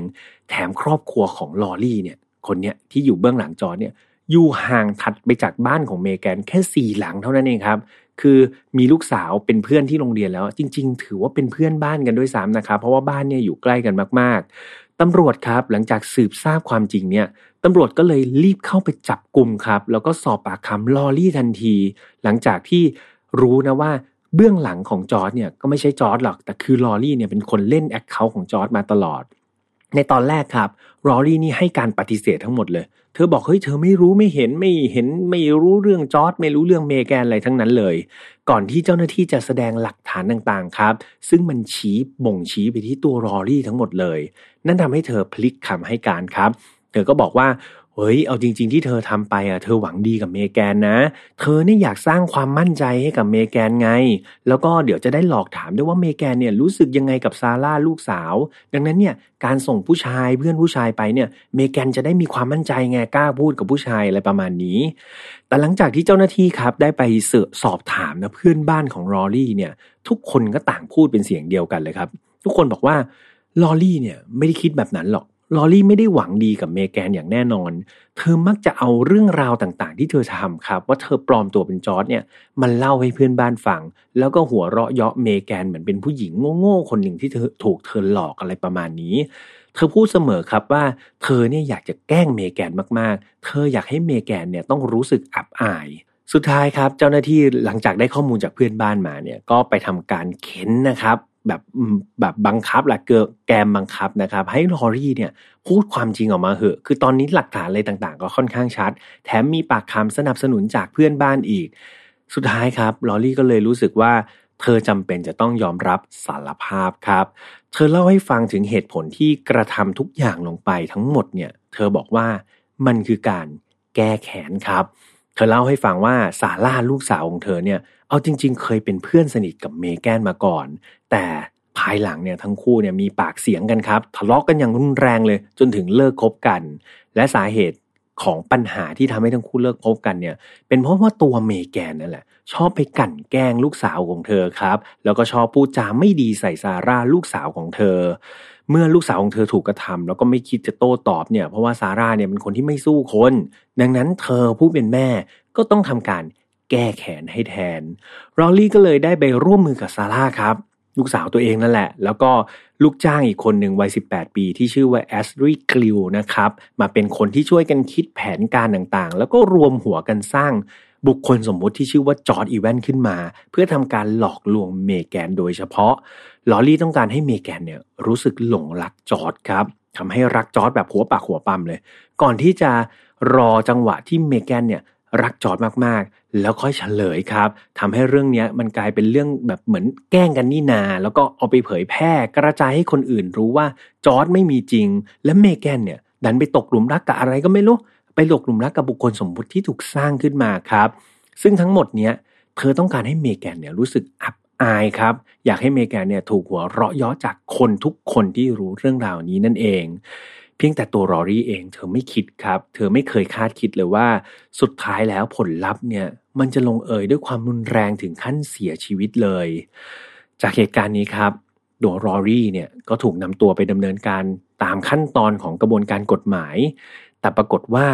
แถมครอบครัวของลอรี่เนี่ย คนเนี้ยที่อยู่เบื้องหลังจอเนี่ยอยู่ห่างถัดไปจากบ้านของเมแกนแค่สี่หลังเท่านั้นเองครับ คือมีลูกสาวเป็นเพื่อนที่โรงเรียนแล้ว จริง ๆ ถือว่าเป็นเพื่อนบ้านกันด้วยซ้ำนะครับ เพราะว่าบ้านเนี่ยอยู่ใกล้กันมาก ๆตำรวจครับหลังจากสืบทราบความจริงเนี่ยตำรวจก็เลยรีบเข้าไปจับกลุ่มครับ แล้วก็สอบปากคำลอรี่ทันที หลังจากที่รู้นะว่าเบื้องหลังของจอร์ดเนี่ยก็ไม่ใช่จอร์ดหรอก แต่คือลอรี่เนี่ยเป็นคนเล่น account ของจอร์ดมาตลอด ในตอนแรกครับลอรี่นี่ให้การปฏิเสธทั้งหมดเลย เธอบอกเฮ้ยเธอไม่รู้ไม่เห็นไม่เห็นไม่รู้เรื่องจอร์ดไม่รู้เรื่องเมแกนอะไรทั้งนั้นเลย ก่อนที่เจ้าหน้าที่จะแสดงหลักฐานต่างๆครับ ซึ่งมันชี้บ่งชี้ไปที่ตัวรอรี่ทั้งหมดเลย นั่นทำให้เธอพลิกคำให้การครับ เธอก็บอกว่า เฮ้ย เอาจริง ๆ ที่เธอทำไปอะ เธอหวังดีกับเมแกนนะ เธอเนี่ยอยากสร้างความมั่นใจให้กับเมแกนไง แล้วก็เดี๋ยวจะได้หลอกถามด้วยว่าเมแกนเนี่ยรู้สึกยังไงกับซาร่าลูกสาว ดังนั้นเนี่ยการส่งผู้ชายเพื่อนผู้ชายไปเนี่ย เมแกนจะได้มีความมั่นใจไงกล้าพูดกับผู้ชายอะไรประมาณนี้ แต่หลังจากที่เจ้าหน้าที่ครับได้ไปเสือสอบถามนะเพื่อนบ้านของรอรี่เนี่ย ทุกคนก็ต่างพูดเป็นเสียงเดียวกันเลยครับ ทุกคนบอกว่าลอรี่เนี่ยไม่ได้คิดแบบนั้นหรอก ลอรี่ไม่ได้หวังดีกับเมแกนอย่างแน่นอน เธอมักจะเอาเรื่องราวต่างๆ ที่เธอทำครับ ว่าเธอปลอมตัวเป็นจอร์ดเนี่ยมันเล่าให้เพื่อนบ้านฟัง แล้วก็หัวเราะเยาะเมแกนเหมือนเป็นผู้หญิงโง่ๆคนหนึ่งที่เธอถูกเธอหลอกอะไรประมาณนี้ เธอพูดเสมอครับว่า เธอเนี่ยอยากจะแกล้งเมแกนมากๆ เธออยากให้เมแกนเนี่ยต้องรู้สึกอับอายสุดท้ายครับเจ้าหน้าที่หลังจากได้ข้อมูลจากเพื่อนบ้านมาเนี่ยก็ไปทำการเข็นนะครับ แบบแบบบังคับแหละเกิแกมบังคับนะครับ ให้ลอรี่เนี่ยพูดความจริงออกมาเหอะ คือตอนนี้หลักฐานอะไรต่างๆ ก็ค่อนข้างชัด แถมมีปากคำสนับสนุนจากเพื่อนบ้านอีก สุดท้ายครับลอรี่ก็เลยรู้สึกว่าเธอจำเป็นจะต้องยอมรับสารภาพครับ เธอเล่าให้ฟังถึงเหตุผลที่กระทำทุกอย่างลงไปทั้งหมดเนี่ย เธอบอกว่ามันคือการแก้แค้นครับเธอเล่าให้ฟังว่าซาร่าลูกสาวของเธอเนี่ย เอาจริง ๆ เคยเป็นเพื่อนสนิทกับเมแกนมาก่อน แต่ภายหลังเนี่ยทั้งคู่เนี่ยมีปากเสียงกันครับ ทะเลาะกกันอย่างรุนแรงเลย จนถึงเลิกคบกัน และสาเหตุของปัญหาที่ทำให้ทั้งคู่เลิกคบกันเนี่ย เป็นเพราะว่าตัวเมแกนนั่นแหละ ชอบไปกั่นแกล้งลูกสาวของเธอครับ แล้วก็ชอบพูดจาไม่ดีใส่ซาร่าลูกสาวของเธอ เมื่อลูกสาวของเธอถูกกระทำแล้วก็ไม่คิดจะโต้ตอบเนี่ยเพราะว่าซาร่าเนี่ยเป็นคนที่ไม่สู้คน ดังนั้นเธอผู้เป็นแม่ก็ต้องทำการแก้แขนให้แทนรอลลี่ก็เลยได้ไปร่วมมือกับซาร่าครับ ลูกสาวตัวเองนั่นแหละ แล้วก็ลูกจ้างอีกคนหนึ่งวัย 18 ปี ที่ชื่อว่าแอสรีกลิวนะครับมาเป็นคนที่ช่วยกันคิดแผนการต่างๆ แล้วก็รวมหัวกันสร้างบุคคลสมมุติที่ชื่อว่าจอร์ดอีแวนขึ้นมา เพื่อทำการหลอกลวงเมแกนโดยเฉพาะ ลอรี่ต้องการให้เมแกนเนี่ยรู้สึกหลงรักจอร์ดครับทำให้รักจอร์ดแบบหัวปากหัวปั๊มเลย ก่อนที่จะรอจังหวะที่เมแกนเนี่ยรักจอร์ดมากๆ แล้วค่อยเฉลยครับทำให้เรื่องนี้มันกลายเป็นเรื่องแบบเหมือนแกล้งกันนี่นา แล้วก็เอาไปเผยแพร่กระจายให้คนอื่นรู้ว่าจอร์ดไม่มีจริง และเมแกนเนี่ยดันไปตกหลุมรักกับอะไรก็ไม่รู้ ไปตกหลุมรักกับบุคคลสมมุติที่ถูกสร้างขึ้นมาครับ ซึ่งทั้งหมดเนี้ยเธอต้องการให้เมแกนเนี่ยรู้สึกอับ อายครับ อยากให้เมแกนเนี่ยถูกหัวเราะย้อจากคนทุกคนที่รู้เรื่องราวนี้นั่นเอง เพียงแต่ตัวรอรี่เองเธอไม่คิดครับ เธอไม่เคยคาดคิดเลยว่า สุดท้ายแล้วผลลัพธ์เนี่ยมันจะลงเอยด้วยความรุนแรงถึงขั้นเสียชีวิตเลย จากเหตุการณ์นี้ครับตัวรอรี่เนี่ยก็ถูกนำตัวไปดำเนินการตามขั้นตอนของกระบวนการกฎหมาย แต่ปรากฏว่า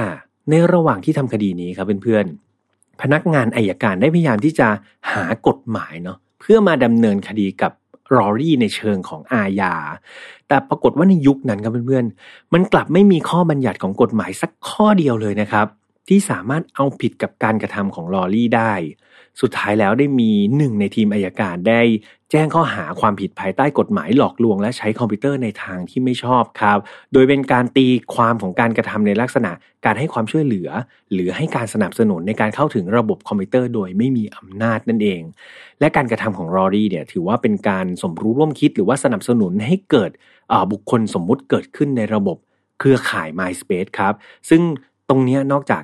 ในระหว่างที่ทำคดีนี้ครับเพื่อนๆพนักงานอายการได้พยายามที่จะหากฎหมายเนาะ พื่อมาดำเนินคดีกับรอรี่ในเชิงของอาญา แต่ปรากฏว่าในยุคนั้นครับเพื่อนๆ มันกลับไม่มีข้อบัญญัติของกฎหมายสักข้อเดียวเลยนะครับ ที่สามารถเอาผิดกับการกระทำของลอรี่ได้ สุดท้ายแล้วได้มีหนึ่งในทีมอายการได้แจ้งข้อหาความผิดภายใต้กฎหมายหลอกลวงและใช้คอมพิวเตอร์ในทางที่ไม่ชอบครับ โดยเป็นการตีความของการกระทำในลักษณะการให้ความช่วยเหลือ หรือให้การสนับสนุนในการเข้าถึงระบบคอมพิวเตอร์โดยไม่มีอำนาจนั่นเอง และการกระทำของรอรี่เนี่ยถือว่าเป็นการสมรู้ร่วมคิด หรือว่าสนับสนุนให้เกิดบุคคลสมมุติเกิดขึ้นในระบบเครือข่าย MySpace ครับ ซึ่งตรงนี้นอกจาก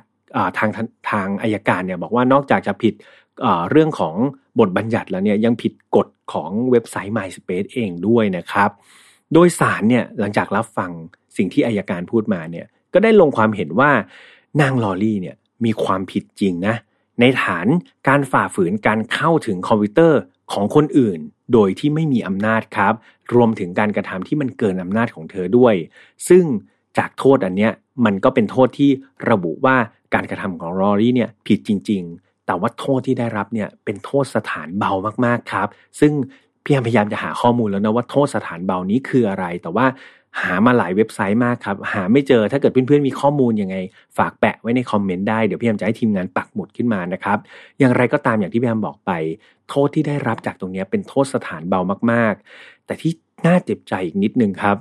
ทางทางอายการเนี่ยบอกว่านอกจากจะผิด เรื่องของบทบัญญัติแล้วเนี่ยยังผิดกฎของเว็บไซต์ MySpace เองด้วยนะครับ โดยสารเนี่ยหลังจากรับฟังสิ่งที่อายการพูดมาเนี่ยก็ได้ลงความเห็นว่านางลอรี่เนี่ยมีความผิดจริงนะ ในฐานการฝ่าฝืนการเข้าถึงคอมพิวเตอร์ของคนอื่น โดยที่ไม่มีอำนาจครับ รวมถึงการกระทำที่มันเกินอำนาจของเธอด้วย ซึ่งจากโทษอันเนี้ยมันก็เป็นโทษที่ระบุว่าการกระทำของลอรี่เนี่ยผิดจริง แต่ว่าโทษที่ได้รับเนี่ยเป็นโทษสถานเบามากๆครับ ซึ่งพี่พยายามจะหาข้อมูลแล้วนะว่าโทษสถานเบานี้คืออะไร แต่ว่าหามาหลายเว็บไซต์มากครับ หาไม่เจอถ้าเกิดเพื่อนๆมีข้อมูลยังไง ฝากแปะไว้ในคอมเมนต์ได้ เดี๋ยวพี่พยมจะให้ทีมงานปักหมุดขึ้นมานะครับ อย่างไรก็ตามอย่างที่พี่พยมบอกไป โทษที่ได้รับจากตรงนี้เป็นโทษสถานเบามากๆ แต่ที่น่าเจ็บใจอีกนิดนึงครับ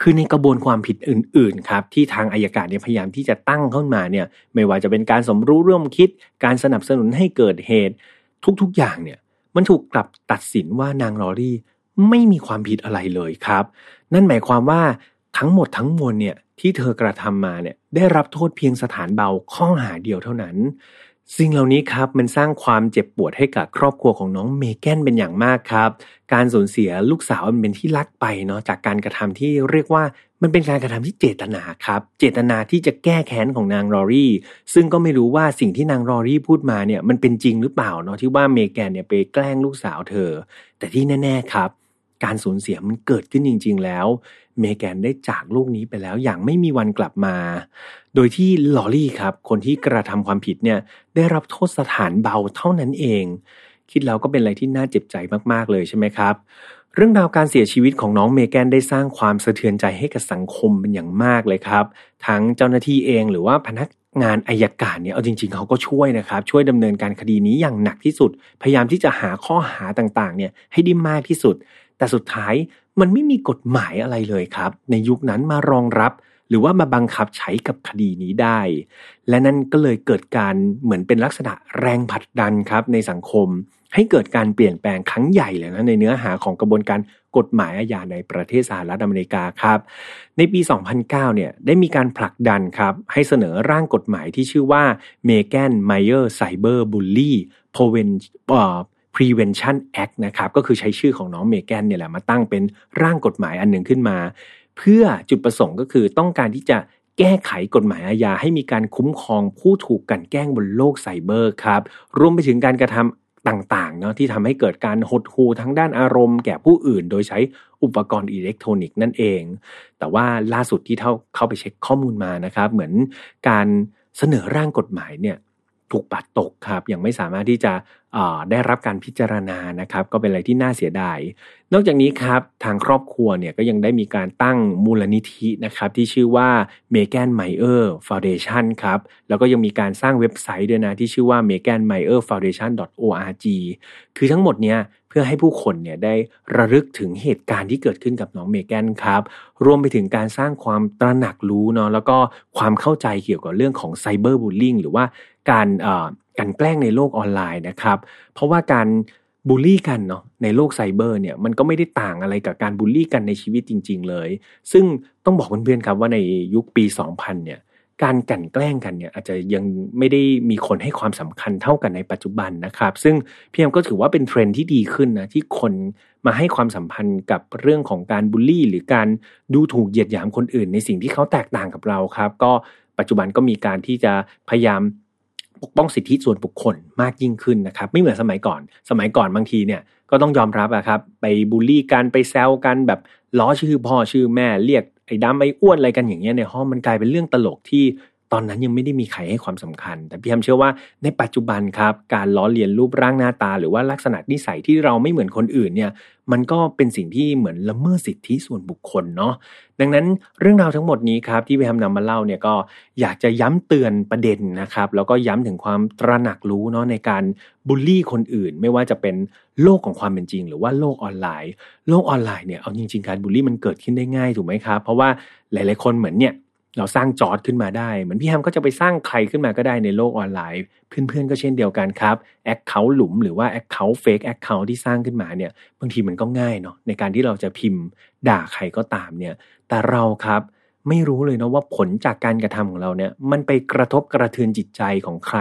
คือในกระบวนความผิดอื่น ๆ ครับ ที่ทางอายการเนี่ยพยายามที่จะตั้งขึ้นมาเนี่ยไม่ว่าจะเป็นการสมรู้ร่วมคิด การสนับสนุนให้เกิดเหตุ ทุกๆอย่างเนี่ยมันถูกกลับตัดสินว่านางลอรี่ไม่มีความผิดอะไรเลยครับ นั่นหมายความว่าทั้งหมดทั้งมวลเนี่ยที่เธอกระทำมาเนี่ยได้รับโทษเพียงสถานเบาข้อหาเดียวเท่านั้น สิ่งเหล่านี้ครับมันสร้างความเจ็บปวดให้กับครอบครัวของน้องเมแกนเป็นอย่างมากครับ การสูญเสียลูกสาวมันเป็นที่รักไปเนาะจากการกระทำที่เรียกว่ามันเป็นการกระทำที่เจตนาครับ เจตนาที่จะแก้แค้นของนางลอรี่ ซึ่งก็ไม่รู้ว่าสิ่งที่นางลอรี่พูดมาเนี่ยมันเป็นจริงหรือเปล่าเนาะที่ว่าเมแกนเนี่ยไปแกล้งลูกสาวเธอ แต่ที่แน่ ๆครับ การสูญเสียมันเกิดขึ้นจริง ๆ แล้ว เมแกนได้จากโลกนี้ไปแล้วอย่างไม่มีวันกลับมา โดยที่ลอรี่ครับ คนที่กระทำความผิดเนี่ยได้รับโทษสถานเบาเท่านั้นเอง คิดแล้วก็เป็นอะไรที่น่าเจ็บใจมากๆเลยใช่ไหมครับ เรื่องราวการเสียชีวิตของน้องเมแกนได้สร้างความสะเทือนใจให้กับสังคมเป็นอย่างมากเลยครับ ทั้งเจ้าหน้าที่เองหรือว่าพนักงานอายการเนี่ยเอาจริง ๆเขาก็ช่วยนะครับ ช่วยดำเนินการคดีนี้อย่างหนักที่สุด พยายามที่จะหาข้อหาต่างๆเนี่ยให้ได้มากที่สุด แต่สุดท้ายมันไม่มีกฎหมายอะไรเลยครับ ในยุคนั้นมารองรับ หรือว่ามาบังคับใช้กับคดีนี้ได้ และนั่นก็เลยเกิดการเหมือนเป็นลักษณะแรงผลักดันครับในสังคม ให้เกิดการเปลี่ยนแปลงครั้งใหญ่เลยนะในเนื้อหาของกระบวนการกฎหมายอาญาในประเทศสหรัฐอเมริกาครับ ในปี 2009 เนี่ยได้มีการผลักดันครับ ให้เสนอร่างกฎหมายที่ชื่อว่า Megan Mayer Cyber Bully Prevention Act นะครับ ก็คือใช้ชื่อของน้องเมแกนเนี่ยแหละมาตั้งเป็นร่างกฎหมายอันหนึ่งขึ้นมา เพื่อจุดประสงค์ก็คือต้องการที่จะแก้ไขกฎหมายอาญาให้มีการคุ้มครองผู้ถูกกันแกล้งบนโลกไซเบอร์ครับ รวมไปถึงการกระทำต่างๆเนาะที่ทำให้เกิดการหดหู่ทั้งด้านอารมณ์แก่ผู้อื่น โดยใช้อุปกรณ์อิเล็กทรอนิกส์นั่นเอง แต่ว่าล่าสุดที่เข้าเข้าไปเช็คข้อมูลมานะครับ เหมือนการเสนอร่างกฎหมายเนี่ย ถูกปัดตกครับ ยังไม่สามารถที่จะได้รับการพิจารณานะครับ ก็เป็นอะไรที่น่าเสียดาย นอกจากนี้ครับทางครอบครัวเนี่ยก็ยังได้มีการตั้งมูลนิธินะครับ ที่ชื่อว่า m e g a n m y e r Foundation ครับ แล้วก็ยังมีการสร้างเว็บไซต์ด้วยนะ ที่ชื่อว่า m e g a n m y e r Foundation org คือทั้งหมดเนี้ยเพื่อให้ผู้คนเนี่ยได้ระลึกถึงเหตุการณ์ที่เกิดขึ้นกับน้องเมแกนครับ รวมไปถึงการสร้างความตระหนักรู้เนาะแล้วก็ความเข้าใจเกี่ยวกับเรื่องของไซเบอร์บูลลิงหรือว่า การการแกล้งในโลกออนไลน์นะครับ เพราะว่าการบูลลี่กันเนาะในโลกไซเบอร์เนี่ยมันก็ไม่ได้ต่างอะไรกับการบูลลี่กันในชีวิตจริง ๆ เลย ซึ่งต้องบอกเพื่อนๆครับว่าในยุคปี 2000 เนี่ยการกันแกล้งกันเนี่ยอาจจะยังไม่ได้มีคนให้ความสำคัญเท่ากันในปัจจุบันนะครับ ซึ่งพี่แอมก็ถือว่าเป็นเทรนที่ดีขึ้นนะที่คนมาให้ความสัมพันธ์กับเรื่องของการบูลลี่ หรือการดูถูกเหยียดหยามคนอื่น ในสิ่งที่เขาแตกต่างกับเราครับ ก็ปัจจุบันก็มีการที่จะพยายาม ปกป้องสิทธิส่วนบุคคลมากยิ่งขึ้นนะครับ ไม่เหมือนสมัยก่อน สมัยก่อนบางทีเนี่ยก็ต้องยอมรับอะครับ ไปบูลลี่กันไปแซวกันแบบล้อชื่อพ่อชื่อแม่เรียกไอ้ดำไอ้อ้วนอะไรกันอย่างเงี้ยในห้องมันกลายเป็นเรื่องตลกที่ ตอนนั้นยังไม่ได้มีใครให้ความสำคัญ แต่พี่แฮมเชื่อว่าในปัจจุบันครับ การล้อเลียนรูปร่างหน้าตา หรือว่าลักษณะนิสัยที่เราไม่เหมือนคนอื่นเนี่ย มันก็เป็นสิ่งที่เหมือนละเมิดสิทธิส่วนบุคคลเนาะ ดังนั้นเรื่องราวทั้งหมดนี้ครับที่พี่แฮมนำมาเล่าเนี่ยก็อยากจะย้ำเตือนประเด็นนะครับ แล้วก็ย้ำถึงความตระหนักรู้เนาะในการบูลลี่คนอื่น ไม่ว่าจะเป็นโลกของความเป็นจริง หรือว่าโลกออนไลน์ โลกออนไลน์เนี่ยเอาจริงๆการบูลลี่มันเกิดขึ้นได้ง่ายถูกไหมครับ เพราะว่าหลาย ๆคนเหมือนเนี่ย เราสร้างจอร์ดขึ้นมาได้ เหมือนพี่แฮมก็จะไปสร้างใครขึ้นมาก็ได้ในโลกออนไลน์ เพื่อนๆก็เช่นเดียวกันครับ account หลุมหรือว่า account fake account ที่สร้างขึ้นมาเนี่ยบางทีมันก็ง่ายเนาะในการที่เราจะพิมพ์ด่าใครก็ตามเนี่ย แต่เราครับไม่รู้เลยนะว่าผลจากการกระทำของเราเนี่ย มันไปกระทบกระเทือนจิตใจของใคร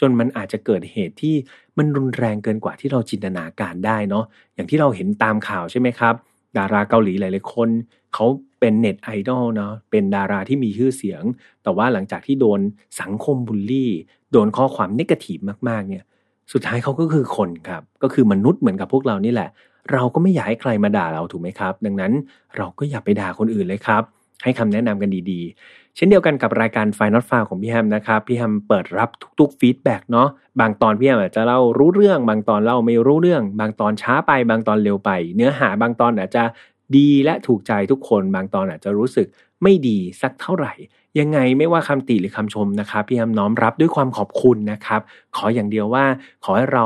จนมันอาจจะเกิดเหตุที่มันรุนแรงเกินกว่าที่เราจินตนาการได้เนาะอย่างที่เราเห็นตามข่าวใช่ไหมครับ ดาราเกาหลีหลายๆคนเขาเป็นเน็ตไอดอลเนาะเป็นดาราที่มีชื่อเสียง แต่ว่าหลังจากที่โดนสังคมบูลลี่ โดนข้อความนิเกทีฟมากๆ เนี่ย สุดท้ายเขาก็คือคนครับ ก็คือมนุษย์เหมือนกับพวกเรานี่แหละ เราก็ไม่อยากให้ใครมาด่าเราถูกไหมครับ ดังนั้นเราก็อย่าไปด่าคนอื่นเลยครับ ให้คำแนะนำกันดีๆ เช่นเดียวกันกับรายการ File Not Found ของพี่แฮมนะครับ พี่แฮมเปิดรับทุกๆ feedback เนาะบางตอนพี่แฮมอาจจะเล่ารู้เรื่อง บางตอนเล่าไม่รู้เรื่อง บางตอนช้าไป บางตอนเร็วไป เนื้อหาบางตอนอาจจะดีและถูกใจทุกคนบางตอนอาจจะรู้สึกไม่ดีสักเท่าไหร่ ยังไงไม่ว่าคำติหรือคำชมนะครับพี่แฮมน้อมรับด้วยความขอบคุณนะครับ ขออย่างเดียวว่าขอให้เรา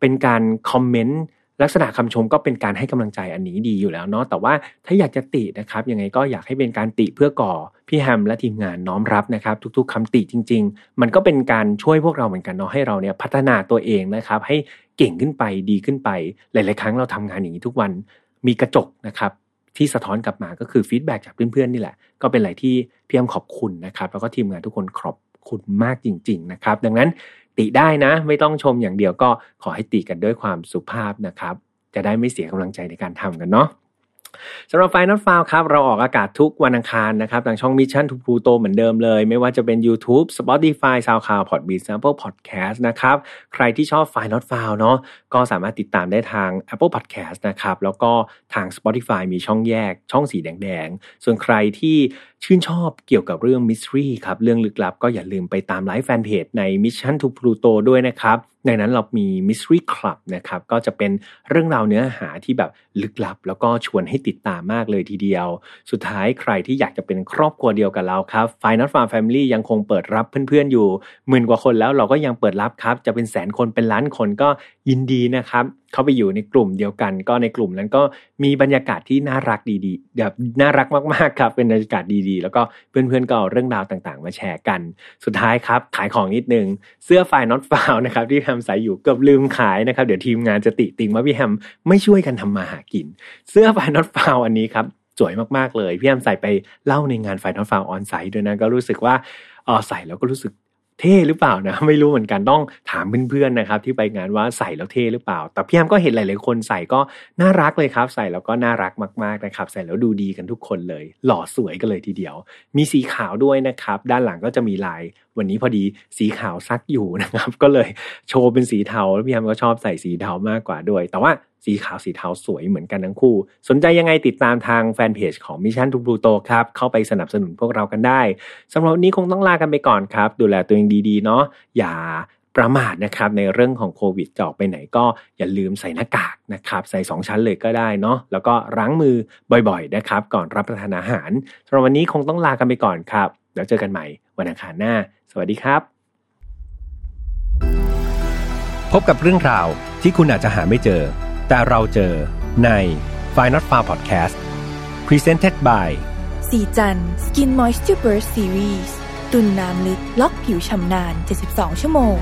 เป็นการคอมเมนต์ ลักษณะคำชมก็เป็นการให้กำลังใจอันนี้ดีอยู่แล้วเนาะแต่ว่าถ้าอยากจะตินะครับยังไงก็อยากให้เป็นการติเพื่อก่อพี่แฮมและทีมงานน้อมรับนะครับ ทุก ๆคำติจริง ๆ มันก็เป็นการช่วยพวกเราเหมือนกันเนาะให้เราเนี่ยพัฒนาตัวเองนะครับให้เก่งขึ้นไปดีขึ้นไป หลาย ๆ ครั้งเราทำงานอย่างนี้ทุกวันมีกระจกนะครับที่สะท้อนกลับมาก็คือฟีดแบ็จากเพื่อนๆนี่แหละ ก็เป็นอะไรที่พี่แอมขอบคุณนะครับ แล้วก็ทีมงานทุกคนขอบคุณมากจริง ๆ นะครับ ดังนั้น ติได้นะ ไม่ต้องชมอย่างเดียวก็ขอให้ติกันด้วยความสุภาพนะครับ จะได้ไม่เสียกำลังใจในการทำกันเนาะ สำหรับ File Not Found ครับ เราออกอากาศทุกวันอังคารนะครับทางช่อง Mission to Pluto เหมือนเดิมเลย ไม่ว่าจะเป็น YouTube Spotify SoundCloud Podbean Apple Podcast นะครับ ใครที่ชอบ File Not Found เนาะก็สามารถติดตามได้ทาง Apple Podcast นะครับ แล้วก็ทาง Spotify มีช่องแยกช่องสีแดงๆ ส่วนใครที่ชื่นชอบเกี่ยวกับเรื่อง mystery ครับ เรื่องลึกลับก็อย่าลืมไปตามไลก์แฟนเพจใน Mission to Pluto ด้วยนะครับ ในนั้นเรามี Mystery Club นะครับก็จะเป็นเรื่องราวเนื้อหาที่แบบลึกลับ แล้วก็ชวนให้ติดตามมากเลยทีเดียว สุดท้ายใครที่อยากจะเป็นครอบครัวเดียวกับเราครับ Final Farm Family ยังคงเปิดรับเพื่อนๆอยู่หมื่นกว่าคนแล้วเราก็ยังเปิดรับครับ จะเป็นแสนคนเป็นล้านคนก็ยินดีนะครับเข้าไปอยู่ในกลุ่มเดียวกัน ก็ในกลุ่มนั้นก็มีบรรยากาศที่น่ารักดีๆแบบน่ารักมากๆครับเป็นบรรยากาศดีๆ แล้วก็เพื่อนๆก็เอาเรื่องราวต่างๆ มาแชร์กัน สุดท้ายครับขายของนิดนึงเสื้อ File Not Found นะครับที่แฮมใส่อยู่เกือบลืมขายนะครับเดี๋ยวทีมงานจะติติงว่าพี่แฮมไม่ช่วยกันทำมาหากิน เสื้อ File Not Found อันนี้ครับสวยมากๆเลยพี่แฮมใส่ไปเล่าในงาน File Not Found on-site ด้วยนะก็รู้สึกว่าเออใส่แล้วก็รู้สึก เท่หรือเปล่านะไม่รู้เหมือนกันต้องถามเพื่อนๆนะครับที่ไปงานว่าใส่แล้วเท่หรือเปล่า แต่พี่แฮมก็เห็นหลายๆคนใส่ก็น่ารักเลยครับ ใส่แล้วก็น่ารักมากๆนะครับใส่แล้วดูดีกันทุกคนเลย หล่อสวยกันเลยทีเดียว มีสีขาวด้วยนะครับ ด้านหลังก็จะมีลายวันนี้พอดีสีขาวซักอยู่นะครับ ก็เลยโชว์เป็นสีเทาแล้วพี่แฮมก็ชอบใส่สีเทามากกว่าด้วย แต่ว่าสีขาวสีเทาสวยเหมือนกันทั้งคู่ สนใจยังไงติดตามทางแฟนเพจของ Mission to Pluto ครับ เข้าไปสนับสนุนพวกเรากันได้สำหรับวันนี้คงต้องลากันไปก่อนครับ ดูแลตัวเองดีๆเนาะอย่าประมาทนะครับในเรื่องของโควิดจะออกไปไหนก็อย่าลืมใส่หน้ากากนะครับใส่ 2 ชั้นเลยก็ได้เนาะแล้วก็ล้างมือบ่อยๆนะครับ ก่อนรับประทานอาหารสำหรับวันนี้คงต้องลากันไปก่อนครับ แล้วเจอกันใหม่ วันอังคารหน้า สวัสดีครับ พบกับเรื่องราวที่คุณอาจจะหาไม่เจอ แต่เราเจอใน f i n a l f a r Podcast Presented by สีจัน Skin Moisture Burst Series ตุนน้ำลึกล็อกผิวชำนาน 72 ชั่วโมง